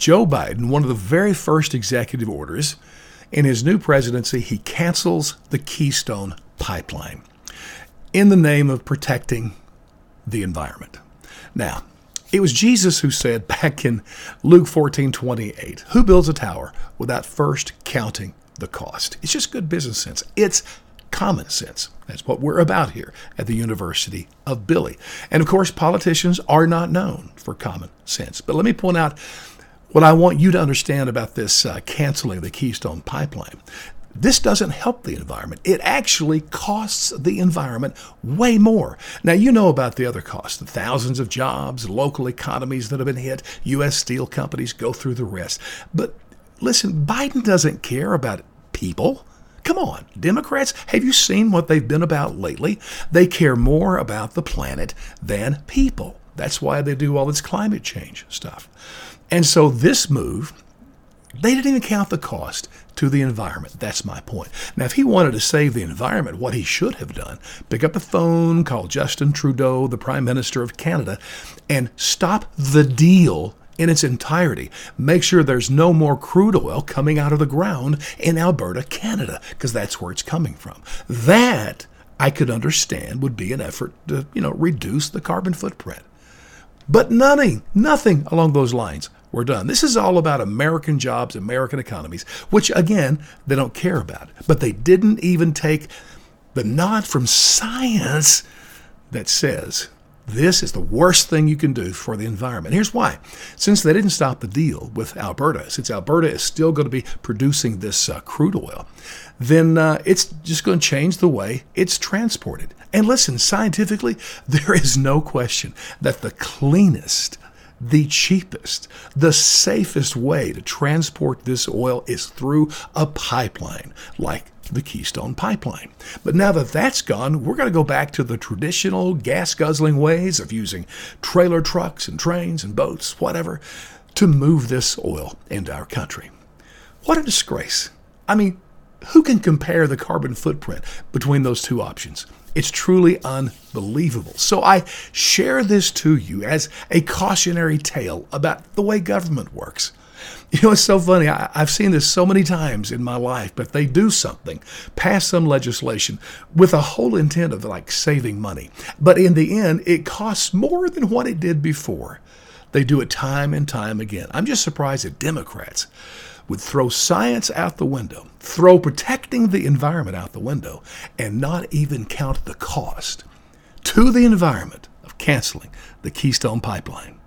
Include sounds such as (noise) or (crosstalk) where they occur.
Joe Biden, one of the very first executive orders in his new presidency, he cancels the Keystone Pipeline in the name of protecting the environment. Now, it was Jesus who said back in Luke 14 28, Who builds a tower without first counting the cost? It's just good business sense. It's common sense. That's what we're about here at the University of Billy. And of course, politicians are not known for common sense. But let me point out what I want you to understand about this uh, canceling the Keystone Pipeline. This doesn't help the environment. It actually costs the environment way more. Now, you know about the other costs the thousands of jobs, local economies that have been hit, U.S. steel companies go through the rest. But listen, Biden doesn't care about people. Come on, Democrats, have you seen what they've been about lately? They care more about the planet than people. That's why they do all this climate change stuff. And so this move, they didn't even count the cost to the environment. That's my point. Now, if he wanted to save the environment, what he should have done, pick up the phone, call Justin Trudeau, the Prime Minister of Canada, and stop the deal in its entirety. Make sure there's no more crude oil coming out of the ground in Alberta, Canada, because that's where it's coming from. That I could understand would be an effort to, you know, reduce the carbon footprint. But nothing, nothing along those lines were done. This is all about American jobs, American economies, which again, they don't care about. But they didn't even take the nod from science that says this is the worst thing you can do for the environment. Here's why. Since they didn't stop the deal with Alberta, since Alberta is still going to be producing this uh, crude oil, then uh, it's just going to change the way it's transported. And listen, scientifically, (laughs) there is no question that the cleanest, the cheapest, the safest way to transport this oil is through a pipeline like the Keystone Pipeline. But now that that's gone, we're going to go back to the traditional gas guzzling ways of using trailer trucks and trains and boats, whatever, to move this oil into our country. What a disgrace. I mean, who can compare the carbon footprint between those two options? It's truly unbelievable. So I share this to you as a cautionary tale about the way government works. You know, it's so funny. I, have seen this so many times in my life, but they do something, pass some legislation with a whole intent of like saving money. But in the end, it costs more than what it did before. They do it time and time again. I'm just surprised that Democrats would throw science out the window, throw protecting the environment out the window, and not even count the cost to the environment of canceling the Keystone Pipeline.